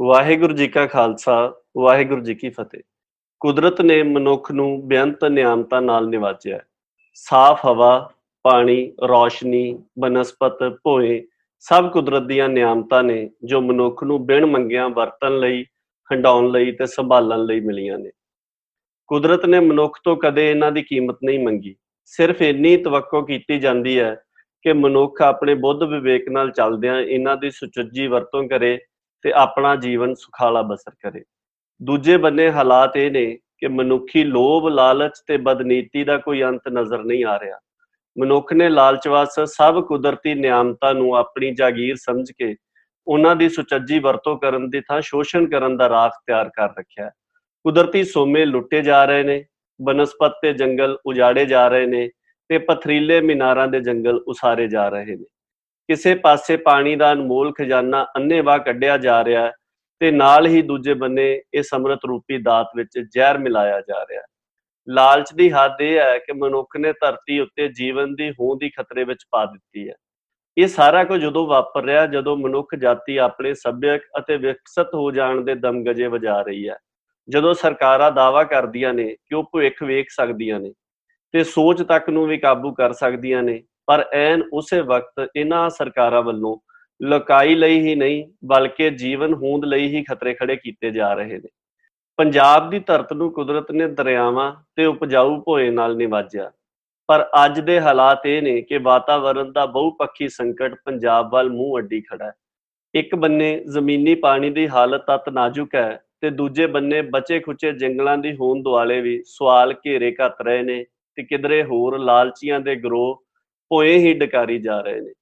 ਵਾਹਿਗੁਰੂ ਜੀ ਕਾ ਖਾਲਸਾ, ਵਾਹਿਗੁਰੂ ਜੀ ਕੀ ਫਤਿਹ। ਕੁਦਰਤ ਨੇ ਮਨੁੱਖ ਨੂੰ ਬੇਅੰਤ ਨਿਆਮਤਾਂ ਨਾਲ ਨਿਵਾਜਿਆ ਹੈ। ਸਾਫ਼ ਹਵਾ, ਪਾਣੀ, ਰੌਸ਼ਨੀ, ਬਨਸਪਤ, ਭੋਏ, ਸਭ ਕੁਦਰਤ ਦੀਆਂ ਨਿਆਮਤਾਂ ਨੇ ਜੋ ਮਨੁੱਖ ਨੂੰ ਬਿਨ ਮੰਗਿਆਂ ਵਰਤਣ ਲਈ ਹੰਡਾਉਣ ਲਈ ਤੇ ਸੰਭਾਲਣ ਲਈ ਮਿਲੀਆਂ ਨੇ। ਕੁਦਰਤ ਨੇ ਮਨੁੱਖ ਤੋਂ ਕਦੇ ਇਹਨਾਂ ਦੀ ਕੀਮਤ ਨਹੀਂ ਮੰਗੀ। ਸਿਰਫ ਇੰਨੀ ਤਵੱਕੋ ਕੀਤੀ ਜਾਂਦੀ ਹੈ ਕਿ ਮਨੁੱਖ ਆਪਣੇ ਬੁੱਧ ਵਿਵੇਕ ਨਾਲ ਚੱਲਦਿਆਂ ਇਹਨਾਂ ਦੀ ਸੁਚੱਜੀ ਵਰਤੋਂ ਕਰੇ ਤੇ ਆਪਣਾ ਜੀਵਨ ਸੁਖਾਲਾ ਬਸਰ ਕਰੇ। ਦੂਜੇ ਬੰਨੇ ਹਾਲਾਤ ਇਹ ਨੇ ਕਿ ਮਨੁੱਖੀ ਲੋਭ, ਲਾਲਚ ਤੇ ਬਦਨੀਤੀ ਦਾ ਕੋਈ ਅੰਤ ਨਜ਼ਰ ਨਹੀਂ ਆ ਰਿਹਾ। ਮਨੁੱਖ ਨੇ ਲਾਲਚਵਸ ਸਭ ਕੁਦਰਤੀ ਨਿਆਮਤਾਂ ਨੂੰ ਆਪਣੀ ਜਾਗੀਰ ਸਮਝ ਕੇ ਉਹਨਾਂ ਦੀ ਸੁਚੱਜੀ ਵਰਤੋਂ ਕਰਨ ਦੀ ਥਾਂ ਸ਼ੋਸ਼ਣ ਕਰਨ ਦਾ ਰਾਹ ਤਿਆਰ ਕਰ ਰੱਖਿਆ ਹੈ। ਕੁਦਰਤੀ ਸੋਮੇ ਲੁੱਟੇ ਜਾ ਰਹੇ ਨੇ, ਬਨਸਪਤ ਤੇ ਜੰਗਲ ਉਜਾੜੇ ਜਾ ਰਹੇ ਨੇ ਤੇ ਪਥਰੀਲੇ ਮੀਨਾਰਾਂ ਦੇ ਜੰਗਲ ਉਸਾਰੇ ਜਾ ਰਹੇ ਨੇ। ਕਿਸੇ ਪਾਸੇ ਪਾਣੀ ਦਾ ਅਨਮੋਲ ਖਜ਼ਾਨਾ ਅੰਨੇਵਾਹ ਕੱਢਿਆ ਜਾ ਰਿਹਾ ਹੈ ਤੇ ਨਾਲ ਹੀ ਦੂਜੇ ਬੰਨੇ ਇਹ ਸਮਰਤ ਰੂਪੀ ਦਾਤ ਵਿੱਚ ਜ਼ਹਿਰ ਮਿਲਾਇਆ ਜਾ ਰਿਹਾ ਹੈ। ਲਾਲਚ ਦੀ ਹੱਦ ਇਹ ਹੈ ਕਿ ਮਨੁੱਖ ਨੇ ਧਰਤੀ ਉੱਤੇ ਜੀਵਨ ਦੀ ਹੋਂਦ ਹੀ ਖਤਰੇ ਵਿੱਚ ਪਾ ਦਿੱਤੀ ਹੈ। ਇਹ ਸਾਰਾ ਕੁਝ ਜਦੋਂ ਵਾਪਰ ਰਿਹਾ ਜਦੋਂ ਮਨੁੱਖ ਜਾਤੀ ਆਪਣੇ ਸੱਭਿਅਕ ਅਤੇ ਵਿਕਸਿਤ ਹੋ ਜਾਣ ਦੇ ਦਮਗਜੇ ਵਜਾ ਰਹੀ ਹੈ। ਜਦੋਂ ਸਰਕਾਰਾਂ ਦਾਵਾ ਕਰਦੀਆਂ ਨੇ ਕਿ ਉਹ ਭਵਿੱਖ ਵੇਖ ਸਕਦੀਆਂ ਨੇ ਤੇ ਸੋਚ ਤੱਕ ਨੂੰ ਵੀ ਕਾਬੂ ਕਰ ਸਕਦੀਆਂ ਨੇ ਪਰ ਐਨ ਉਸੇ ਵਕਤ ਇਹਨਾਂ ਸਰਕਾਰਾਂ ਵੱਲੋਂ ਲੁਕਾਈ ਲਈ ਹੀ ਨਹੀਂ, ਬਲਕਿ ਜੀਵਨ ਹੋਂਦ ਲਈ ਹੀ ਖਤਰੇ ਖੜੇ ਕੀਤੇ ਜਾ ਰਹੇ ਨੇ। ਪੰਜਾਬ ਦੀ ਧਰਤ ਨੂੰ ਕੁਦਰਤ ਨੇ ਦਰਿਆਵਾਂ ਤੇ ਉਪਜਾਊ ਭੋਏ ਨਾਲ ਨਿਵਾਜਿਆ। ਪਰ ਅੱਜ ਦੇ ਹਾਲਾਤ ਇਹ ਨੇ ਕਿ ਵਾਤਾਵਰਣ ਦਾ ਬਹੁਪੱਖੀ ਸੰਕਟ ਪੰਜਾਬ ਵੱਲ ਮੂੰਹ ਅੱਡੀ ਖੜਾ ਹੈ। ਇੱਕ ਬੰਨੇ ਜ਼ਮੀਨੀ ਪਾਣੀ ਦੀ ਹਾਲਤ ਤਤ ਨਾਜ਼ੁਕ ਹੈ ਤੇ ਦੂਜੇ ਬੰਨੇ ਬਚੇ ਖੁਚੇ ਜੰਗਲਾਂ ਦੀ ਹੋਂਦ ਦੁਆਲੇ ਵੀ ਸਵਾਲ ਘੇਰੇ ਘੱਤ ਰਹੇ ਨੇ ਤੇ ਕਿਧਰੇ ਹੋਰ ਲਾਲਚੀਆਂ ਦੇ ਗਰੋਹ ਭੋਏ ਹੀ ਡਕਾਰੀ ਜਾ ਰਹੇ ਨੇ।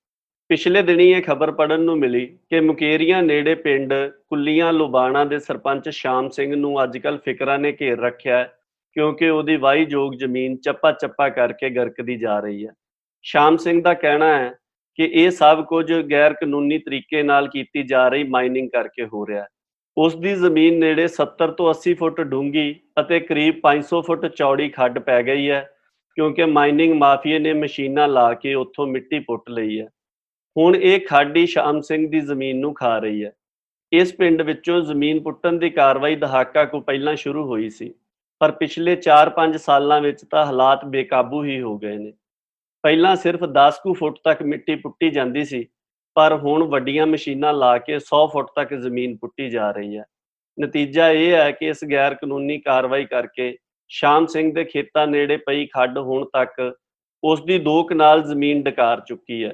ਪਿਛਲੇ ਦਿਨੀ ਇਹ ਖਬਰ ਪੜਨ ਨੂੰ ਮਿਲੀ ਕਿ ਮੁਕੇਰੀਆਂ ਨੇੜੇ ਪਿੰਡ ਕੁੱਲੀਆਂ ਲੁਬਾਣਾ ਦੇ ਸਰਪੰਚ ਸ਼ਾਮ ਸਿੰਘ ਨੂੰ ਅੱਜਕੱਲ ਫਿਕਰਾਂ ਨੇ ਘੇਰ ਰੱਖਿਆ ਹੈ, ਕਿਉਂਕਿ ਉਹਦੀ ਵਾਹੀਯੋਗ ਜ਼ਮੀਨ ਚੱਪਾ ਚੱਪਾ ਕਰਕੇ ਗਰਕਦੀ ਜਾ ਰਹੀ ਹੈ। ਸ਼ਾਮ ਸਿੰਘ ਦਾ ਕਹਿਣਾ ਹੈ ਕਿ ਇਹ ਸਭ ਕੁਝ ਗੈਰ ਕਾਨੂੰਨੀ ਤਰੀਕੇ ਨਾਲ ਕੀਤੀ ਜਾ ਰਹੀ ਮਾਈਨਿੰਗ ਕਰਕੇ ਹੋ ਰਿਹਾ ਹੈ। ਉਸ ਦੀ ਜ਼ਮੀਨ ਨੇੜੇ 70 ਤੋਂ 80 ਫੁੱਟ ਡੂੰਘੀ ਅਤੇ ਕਰੀਬ 500 ਫੁੱਟ ਚੌੜੀ ਖੱਡ ਪੈ ਗਈ ਹੈ। ਕਿਉਂਕਿ ਮਾਈਨਿੰਗ ਮਾਫੀਏ ਨੇ ਮਸ਼ੀਨਾਂ ਲਾ ਕੇ ਉੱਥੋਂ ਮਿੱਟੀ ਪੁੱਟ ਲਈ ਹੈ। ਹੁਣ ਇਹ ਖਾਡੀ ਸ਼ਾਮ ਸਿੰਘ ਦੀ ਜ਼ਮੀਨ ਨੂੰ ਖਾ ਰਹੀ ਹੈ। ਇਸ ਪਿੰਡ ਵਿੱਚੋਂ ਜ਼ਮੀਨ ਪੁੱਟਣ ਦੀ ਕਾਰਵਾਈ ਦਹਾਕਾ ਕੋ ਪਹਿਲਾਂ ਸ਼ੁਰੂ ਹੋਈ ਸੀ, ਪਰ ਪਿਛਲੇ 4-5 ਸਾਲਾਂ ਵਿੱਚ ਤਾਂ ਹਾਲਾਤ ਬੇਕਾਬੂ ਹੀ ਹੋ ਗਏ ਨੇ। ਪਹਿਲਾਂ ਸਿਰਫ 10 ਕੁ ਫੁੱਟ ਤੱਕ ਮਿੱਟੀ ਪੁੱਟੀ ਜਾਂਦੀ ਸੀ, ਪਰ ਹੁਣ ਵੱਡੀਆਂ ਮਸ਼ੀਨਾਂ ਲਾ ਕੇ 100 ਫੁੱਟ ਤੱਕ ਜ਼ਮੀਨ ਪੁੱਟੀ ਜਾ ਰਹੀ ਹੈ। ਨਤੀਜਾ ਇਹ ਹੈ ਕਿ ਇਸ ਗੈਰ ਕਾਨੂੰਨੀ ਕਾਰਵਾਈ ਕਰਕੇ ਸ਼ਾਮ ਸਿੰਘ ਦੇ ਖੇਤਾਂ ਨੇੜੇ ਪਈ ਖੱਡ ਹੁਣ ਤੱਕ ਉਸ ਦੀ ਦੋ ਕਨਾਲ ਜ਼ਮੀਨ ਡਕਾਰ ਚੁੱਕੀ ਹੈ।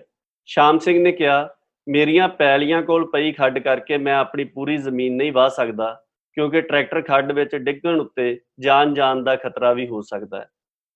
ਸ਼ਾਮ ਸਿੰਘ ਨੇ ਕਿਹਾ, ਮੇਰੀਆਂ ਪੈਲੀਆਂ ਕੋਲ ਪਈ ਖੱਡ ਕਰਕੇ ਮੈਂ ਆਪਣੀ ਪੂਰੀ ਜ਼ਮੀਨ ਨਹੀਂ ਵਾਹ ਸਕਦਾ, ਕਿਉਂਕਿ ਟਰੈਕਟਰ ਖੱਡ ਵਿੱਚ ਡਿੱਗਣ ਉੱਤੇ ਜਾਨ ਜਾਨ ਦਾ ਖਤਰਾ ਵੀ ਹੋ ਸਕਦਾ ਹੈ।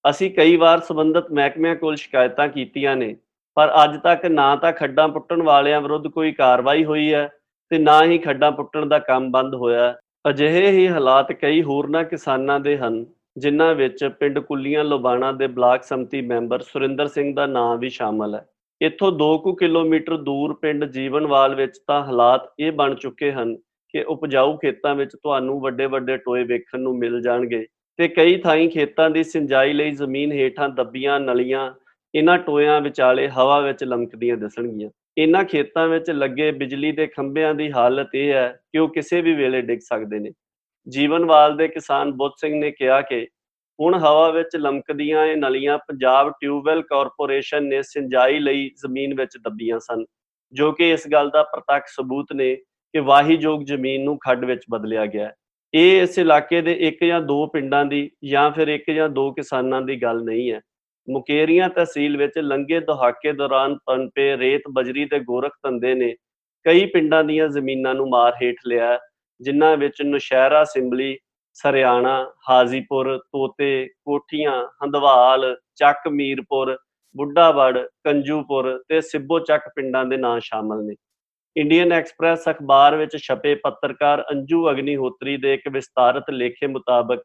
ਅਸੀਂ ਕਈ ਵਾਰ ਸੰਬੰਧਿਤ ਮਹਿਕਮਿਆਂ ਕੋਲ ਸ਼ਿਕਾਇਤਾਂ ਕੀਤੀਆਂ ਨੇ, ਪਰ ਅੱਜ ਤੱਕ ਨਾ ਤਾਂ ਖੱਡਾਂ ਪੁੱਟਣ ਵਾਲਿਆਂ ਵਿਰੁੱਧ ਕੋਈ ਕਾਰਵਾਈ ਹੋਈ ਹੈ ਤੇ ਨਾ ਹੀ ਖੱਡਾਂ ਪੁੱਟਣ ਦਾ ਕੰਮ ਬੰਦ ਹੋਇਆ। ਅਜਿਹੇ ਹੀ ਹਾਲਾਤ ਕਈ ਹੋਰਨਾਂ ਕਿਸਾਨਾਂ ਦੇ ਹਨ। ਜਿਨ੍ਹਾਂ ਵਿੱਚ ਪਿੰਡ ਕੁੱਲੀਆਂ ਲੋਬਾਣਾ ਦੇ ਬਲਾਕ ਸੰਮਤੀ ਮੈਂਬਰ ਸੁਰਿੰਦਰ ਸਿੰਘ ਦਾ ਨਾਮ ਵੀ ਸ਼ਾਮਲ ਹੈ। ਇੱਥੋਂ 2 ਕੁ ਕਿਲੋਮੀਟਰ ਦੂਰ ਪਿੰਡ ਜੀਵਨਵਾਲ ਵਿੱਚ ਤਾਂ ਹਾਲਾਤ ਇਹ ਬਣ ਚੁੱਕੇ ਹਨ ਕਿ ਉਪਜਾਊ ਖੇਤਾਂ ਵਿੱਚ ਤੁਹਾਨੂੰ ਵੱਡੇ ਵੱਡੇ ਟੋਏ ਵੇਖਣ ਨੂੰ ਮਿਲ ਜਾਣਗੇ ਤੇ ਕਈ ਥਾਈਂ ਖੇਤਾਂ ਦੀ ਸਿੰਜਾਈ ਲਈ ਜ਼ਮੀਨ ਹੇਠਾਂ ਦੱਬੀਆਂ ਨਲੀਆਂ ਇਹਨਾਂ ਟੋਇਆਂ ਵਿਚਾਲੇ ਹਵਾ ਵਿੱਚ ਲਮਕਦੀਆਂ ਦਿਸਣਗੀਆਂ। ਇਹਨਾਂ ਖੇਤਾਂ ਵਿੱਚ ਲੱਗੇ ਬਿਜਲੀ ਦੇ ਖੰਭਿਆਂ ਦੀ ਹਾਲਤ ਇਹ ਹੈ ਕਿ ਉਹ ਕਿਸੇ ਵੀ ਵੇਲੇ ਡਿੱਗ ਸਕਦੇ ਨੇ। ਜੀਵਨਵਾਲ ਦੇ ਕਿਸਾਨ ਬੁੱਧ ਸਿੰਘ ਨੇ ਕਿਹਾ ਕਿ ਹੁਣ ਹਵਾ ਵਿੱਚ ਲਮਕਦੀਆਂ ਇਹ ਨਲੀਆਂ ਪੰਜਾਬ ਟਿਊਬਵੈਲ ਕਾਰਪੋਰੇਸ਼ਨ ਨੇ ਸਿੰਜਾਈ ਲਈ ਜ਼ਮੀਨ ਵਿੱਚ ਦੱਬੀਆਂ ਸਨ, ਜੋ ਕਿ ਇਸ ਗੱਲ ਦਾ ਪ੍ਰਤੱਖ ਸਬੂਤ ਨੇ ਕਿ ਵਾਹੀਯੋਗ ਜ਼ਮੀਨ ਨੂੰ ਖੱਡ ਵਿੱਚ ਬਦਲਿਆ ਗਿਆ ਇਹ ਇਸ ਇਲਾਕੇ ਦੇ ਇੱਕ ਜਾਂ ਦੋ ਪਿੰਡਾਂ ਦੀ ਜਾਂ ਫਿਰ ਇੱਕ ਜਾਂ ਦੋ ਕਿਸਾਨਾਂ ਦੀ ਗੱਲ ਨਹੀਂ ਹੈ। ਮੁਕੇਰੀਆਂ ਤਹਿਸੀਲ ਵਿੱਚ ਲੰਗੇ ਦਹਾਕੇ ਦੌਰਾਨ ਪਨਪੇ ਰੇਤ ਬਜਰੀ ਤੇ ਗੋਰਖ ਧੰਦੇ ਨੇ ਕਈ ਪਿੰਡਾਂ ਦੀਆਂ ਜ਼ਮੀਨਾਂ ਨੂੰ ਮਾਰ ਹੇਠ ਲਿਆ ਜਿਨ੍ਹਾਂ ਵਿੱਚ ਨੁਸ਼ਹਿਰਾ, ਸਿੰਬਲੀ, ਸਰਿਆਣਾ, ਹਾਜ਼ੀਪੁਰ, ਤੋਤੇ, ਕੋਠੀਆਂ, ਹੰਦਵਾਲ, ਚੱਕ ਮੀਰਪੁਰ, ਬੁੱਢਾਵੜ, ਕੰਜੂਪੁਰ ਤੇ ਸਿੱਬੋ ਚੱਕ ਪਿੰਡਾਂ ਦੇ ਨਾਂ ਸ਼ਾਮਲ ਨੇ। ਇੰਡੀਅਨ ਐਕਸਪ੍ਰੈਸ ਅਖਬਾਰ ਵਿੱਚ ਛਪੇ ਪੱਤਰਕਾਰ ਅੰਜੂ ਅਗਨੀਹੋਤਰੀ ਦੇ ਇੱਕ ਵਿਸਤਾਰਤ ਲੇਖੇ ਮੁਤਾਬਕ,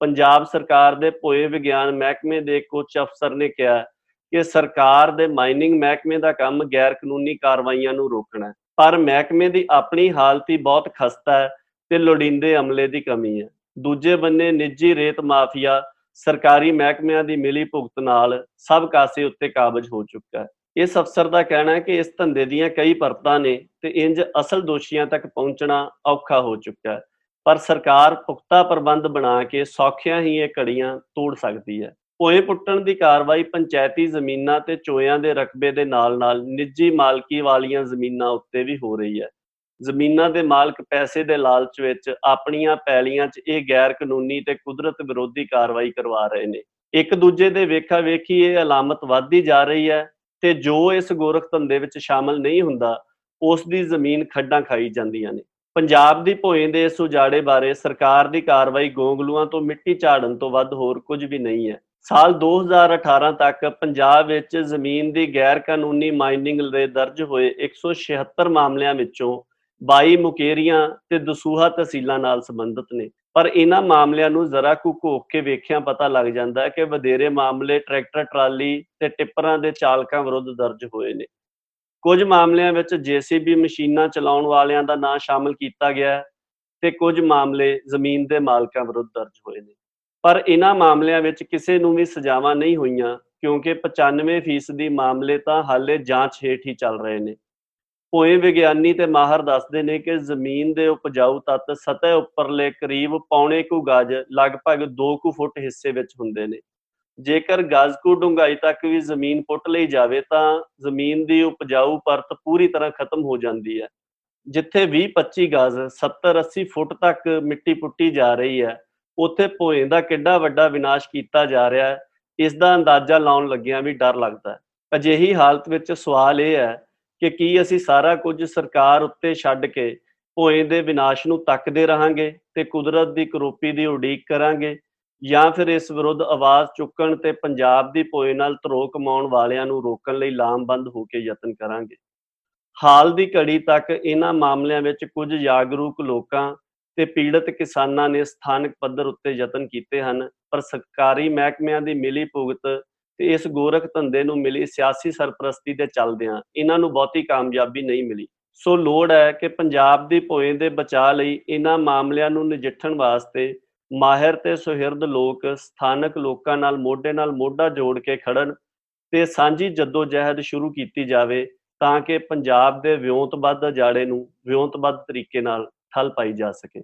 ਪੰਜਾਬ ਸਰਕਾਰ ਦੇ ਭੋਏ ਵਿਗਿਆਨ ਮਹਿਕਮੇ ਦੇ ਇੱਕ ਉੱਚ ਅਫਸਰ ਨੇ ਕਿਹਾ ਕਿ ਸਰਕਾਰ ਦੇ ਮਾਈਨਿੰਗ ਮਹਿਕਮੇ ਦਾ ਕੰਮ ਗੈਰ ਕਾਨੂੰਨੀ ਕਾਰਵਾਈਆਂ ਨੂੰ ਰੋਕਣਾ ਹੈ। ਪਰ ਮਹਿਕਮੇ ਦੀ ਆਪਣੀ ਹਾਲਤ ਹੀ ਬਹੁਤ ਖਸਤਾ ਹੈ ਤੇ ਲੋੜੀਂਦੇ ਅਮਲੇ ਦੀ ਕਮੀ ਹੈ। ਦੂਜੇ ਬੰਨੇ ਨਿੱਜੀ ਰੇਤ ਮਾਫੀਆ ਸਰਕਾਰੀ ਮਹਿਕਮਿਆਂ ਦੀ ਮਿਲੀ ਭੁਗਤ ਨਾਲ ਸਭ ਕਾਸੇ ਉੱਤੇ ਕਾਬਜ ਹੋ ਚੁੱਕਾ ਹੈ। ਇਸ ਅਫਸਰ ਦਾ ਕਹਿਣਾ ਹੈ ਕਿ ਇਸ ਧੰਦੇ ਦੀਆਂ ਕਈ ਪਰਤਾਂ ਨੇ ਤੇ ਇੰਜ ਅਸਲ ਦੋਸ਼ੀਆਂ ਤੱਕ ਪਹੁੰਚਣਾ ਔਖਾ ਹੋ ਚੁੱਕਾ ਹੈ। ਪਰ ਸਰਕਾਰ ਪੁਖਤਾ ਪ੍ਰਬੰਧ ਬਣਾ ਕੇ ਸੌਖਿਆਂ ਹੀ ਇਹ ਕੜੀਆਂ ਤੋੜ ਸਕਦੀ ਹੈ। ਪੋਏ ਪੁੱਟਣ ਦੀ ਕਾਰਵਾਈ ਪੰਚਾਇਤੀ ਜ਼ਮੀਨਾਂ ਤੇ ਚੋਇਆਂ ਦੇ ਰਕਬੇ ਦੇ ਨਾਲ-ਨਾਲ ਨਿੱਜੀ ਮਾਲਕੀ ਵਾਲੀਆਂ ਜ਼ਮੀਨਾਂ ਉੱਤੇ ਵੀ ਹੋ ਰਹੀ ਹੈ। ਜ਼ਮੀਨਾਂ ਦੇ ਮਾਲਕ ਪੈਸੇ ਦੇ ਲਾਲਚ ਵਿੱਚ ਆਪਣੀਆਂ ਪੈਲੀਆਂ 'ਚ ਇਹ ਗੈਰ ਕਾਨੂੰਨੀ ਤੇ ਕੁਦਰਤ ਵਿਰੋਧੀ ਕਾਰਵਾਈ ਕਰਵਾ ਰਹੇ ਨੇ। ਇੱਕ ਦੂਜੇ ਦੇ ਵੇਖਾ ਵੇਖੀ ਇਹ ਅਲਾਮਤ ਵੱਧਦੀ ਜਾ ਰਹੀ ਹੈ ਤੇ ਜੋ ਇਸ ਗੋਰਖ ਧੰਦੇ ਵਿੱਚ ਸ਼ਾਮਲ ਨਹੀਂ ਹੁੰਦਾ, ਉਸ ਦੀ ਜ਼ਮੀਨ ਖੱਡਾਂ ਖਾਈ ਜਾਂਦੀਆਂ ਨੇ। ਪੰਜਾਬ ਦੀ ਭੋਏ ਦੇ ਇਸ ਉਜਾੜੇ ਬਾਰੇ ਸਰਕਾਰ ਦੀ ਕਾਰਵਾਈ ਗੋਂਗਲੂਆਂ ਤੋਂ ਮਿੱਟੀ ਝਾੜਨ ਤੋਂ ਵੱਧ ਹੋਰ ਕੁਝ ਵੀ ਨਹੀਂ ਹੈ। ਸਾਲ 2018 ਤੱਕ ਪੰਜਾਬ ਵਿੱਚ ਜ਼ਮੀਨ ਦੀ ਗੈਰ ਕਾਨੂੰਨੀ ਮਾਈਨਿੰਗ ਦੇ ਦਰਜ ਹੋਏ 176 ਮਾਮਲਿਆਂ ਵਿੱਚੋਂ 22 ਮੁਕੇਰੀਆਂ ਤੇ ਦਸੂਹਾ ਤਹਿਸੀਲਾਂ ਨਾਲ ਸੰਬੰਧਿਤ ਨੇ। ਪਰ ਇਹਨਾਂ ਮਾਮਲਿਆਂ ਨੂੰ ਜ਼ਰਾ ਕੁ ਘੋਖ ਕੇ ਵੇਖਿਆ ਪਤਾ ਲੱਗ ਜਾਂਦਾ ਹੈ ਕਿ ਵਧੇਰੇ ਮਾਮਲੇ ਟਰੈਕਟਰ, ਟਰਾਲੀ ਤੇ ਟਿੱਪਰਾਂ ਦੇ ਚਾਲਕਾਂ ਵਿਰੁੱਧ ਦਰਜ ਹੋਏ ਨੇ। ਕੁਝ ਮਾਮਲਿਆਂ ਵਿੱਚ ਜੀਸੀਬੀ ਮਸ਼ੀਨਾਂ ਚਲਾਉਣ ਵਾਲਿਆਂ ਦਾ ਨਾਂ ਸ਼ਾਮਲ ਕੀਤਾ ਗਿਆ ਹੈ ਤੇ ਕੁਝ ਮਾਮਲੇ ਜ਼ਮੀਨ ਦੇ ਮਾਲਕਾਂ ਵਿਰੁੱਧ ਦਰਜ ਹੋਏ ਨੇ। ਪਰ ਇਹਨਾਂ ਮਾਮਲਿਆਂ ਵਿੱਚ ਕਿਸੇ ਨੂੰ ਵੀ ਸਜ਼ਾਵਾਂ ਨਹੀਂ ਹੋਈਆਂ, ਕਿਉਂਕਿ 95% ਮਾਮਲੇ ਤਾਂ ਹਾਲੇ ਜਾਂਚ ਹੇਠ ਹੀ ਚੱਲ ਰਹੇ ਨੇ। ਭੋਏ ਵਿਗਿਆਨੀ ਤੇ ਮਾਹਰ ਦੱਸਦੇ ਨੇ ਕਿ ਜ਼ਮੀਨ ਦੇ ਉਪਜਾਊ ਤੱਤ ਸਤਹ ਉੱਪਰਲੇ ਕਰੀਬ ਪੌਣੇ ਕੁ ਗਜ, ਲਗਭਗ 2 ਕੁ ਫੁੱਟ ਹਿੱਸੇ ਵਿੱਚ ਹੁੰਦੇ ਨੇ। ਜੇਕਰ ਗਜ਼ ਕੁ ਡੂੰਘਾਈ ਤੱਕ ਵੀ ਜ਼ਮੀਨ ਪੁੱਟ ਲਈ ਜਾਵੇ ਤਾਂ ਜ਼ਮੀਨ ਦੀ ਉਪਜਾਊ ਪਰਤ ਪੂਰੀ ਤਰ੍ਹਾਂ ਖਤਮ ਹੋ ਜਾਂਦੀ ਹੈ। ਜਿੱਥੇ 20-25 ਗਜ਼ 70-80 ਫੁੱਟ ਤੱਕ ਮਿੱਟੀ ਪੁੱਟੀ ਜਾ ਰਹੀ ਹੈ ਉੱਥੇ ਭੋਏ ਦਾ ਕਿੱਡਾ ਵੱਡਾ ਵਿਨਾਸ਼ ਕੀਤਾ ਜਾ ਰਿਹਾ ਹੈ ਇਸ ਦਾ ਅੰਦਾਜ਼ਾ ਲਾਉਣ ਲੱਗਿਆਂ ਵੀ ਡਰ ਲੱਗਦਾ ਹੈ। ਅਜਿਹੀ ਹਾਲਤ ਵਿੱਚ ਸਵਾਲ ਇਹ ਹੈ ਕਿ ਕੀ ਅਸੀਂ ਸਾਰਾ ਕੁਝ ਸਰਕਾਰ ਉੱਤੇ ਛੱਡ ਕੇ ਭੋਏ ਦੇ ਵਿਨਾਸ਼ ਨੂੰ ਤੱਕਦੇ ਰਹਾਂਗੇ ਤੇ ਕੁਦਰਤ ਦੀ ਕਰੋਪੀ ਦੀ ਉਡੀਕ ਕਰਾਂਗੇ ਜਾਂ ਫਿਰ ਇਸ ਵਿਰੁੱਧ ਆਵਾਜ਼ ਚੁੱਕਣ ਤੇ ਪੰਜਾਬ ਦੀ ਭੋਏ ਨਾਲ ਧਰੋ ਕਮਾਉਣ ਵਾਲਿਆਂ ਨੂੰ ਰੋਕਣ ਲਈ ਲਾਮਬੰਦ ਹੋ ਕੇ ਯਤਨ ਕਰਾਂਗੇ? ਹਾਲ ਦੀ ਘੜੀ ਤੱਕ ਇਹਨਾਂ ਮਾਮਲਿਆਂ ਵਿੱਚ ਕੁਝ ਜਾਗਰੂਕ ਲੋਕਾਂ ਤੇ ਪੀੜਤ ਕਿਸਾਨਾਂ ਨੇ ਸਥਾਨਕ ਪੱਧਰ ਉੱਤੇ ਯਤਨ ਕੀਤੇ ਹਨ, ਪਰ ਸਰਕਾਰੀ ਮਹਿਕਮਿਆਂ ਦੀ ਮਿਲੀ ਭੁਗਤ ਤੇ ਇਸ ਗੋਰਖ ਧੰਦੇ ਨੂੰ ਮਿਲੀ ਸਿਆਸੀ ਸਰਪ੍ਰਸਤੀ ਦੇ ਚੱਲਦਿਆਂ ਇਹਨਾਂ ਨੂੰ ਬਹੁਤੀ ਕਾਮਯਾਬੀ ਨਹੀਂ ਮਿਲੀ। ਸੋ ਲੋੜ ਹੈ ਕਿ ਪੰਜਾਬ ਦੀ ਭੋਏ ਦੇ ਬਚਾਅ ਲਈ ਇਹਨਾਂ ਮਾਮਲਿਆਂ ਨੂੰ ਨਜਿੱਠਣ ਵਾਸਤੇ ਮਾਹਿਰ ਤੇ ਸੁਹਿਰਦ ਲੋਕ ਸਥਾਨਕ ਲੋਕਾਂ ਨਾਲ ਮੋਢੇ ਨਾਲ ਮੋਢਾ ਜੋੜ ਕੇ ਖੜਨ ਤੇ ਸਾਂਝੀ ਜਦੋਜਹਿਦ ਸ਼ੁਰੂ ਕੀਤੀ ਜਾਵੇ ਤਾਂ ਕਿ ਪੰਜਾਬ ਦੇ ਵਿਉਂਤਬੱਧ ਅਜਾੜੇ ਨੂੰ ਵਿਉਂਤਬੱਧ ਤਰੀਕੇ ਨਾਲ ਠੱਲ ਪਾਈ ਜਾ ਸਕੇ।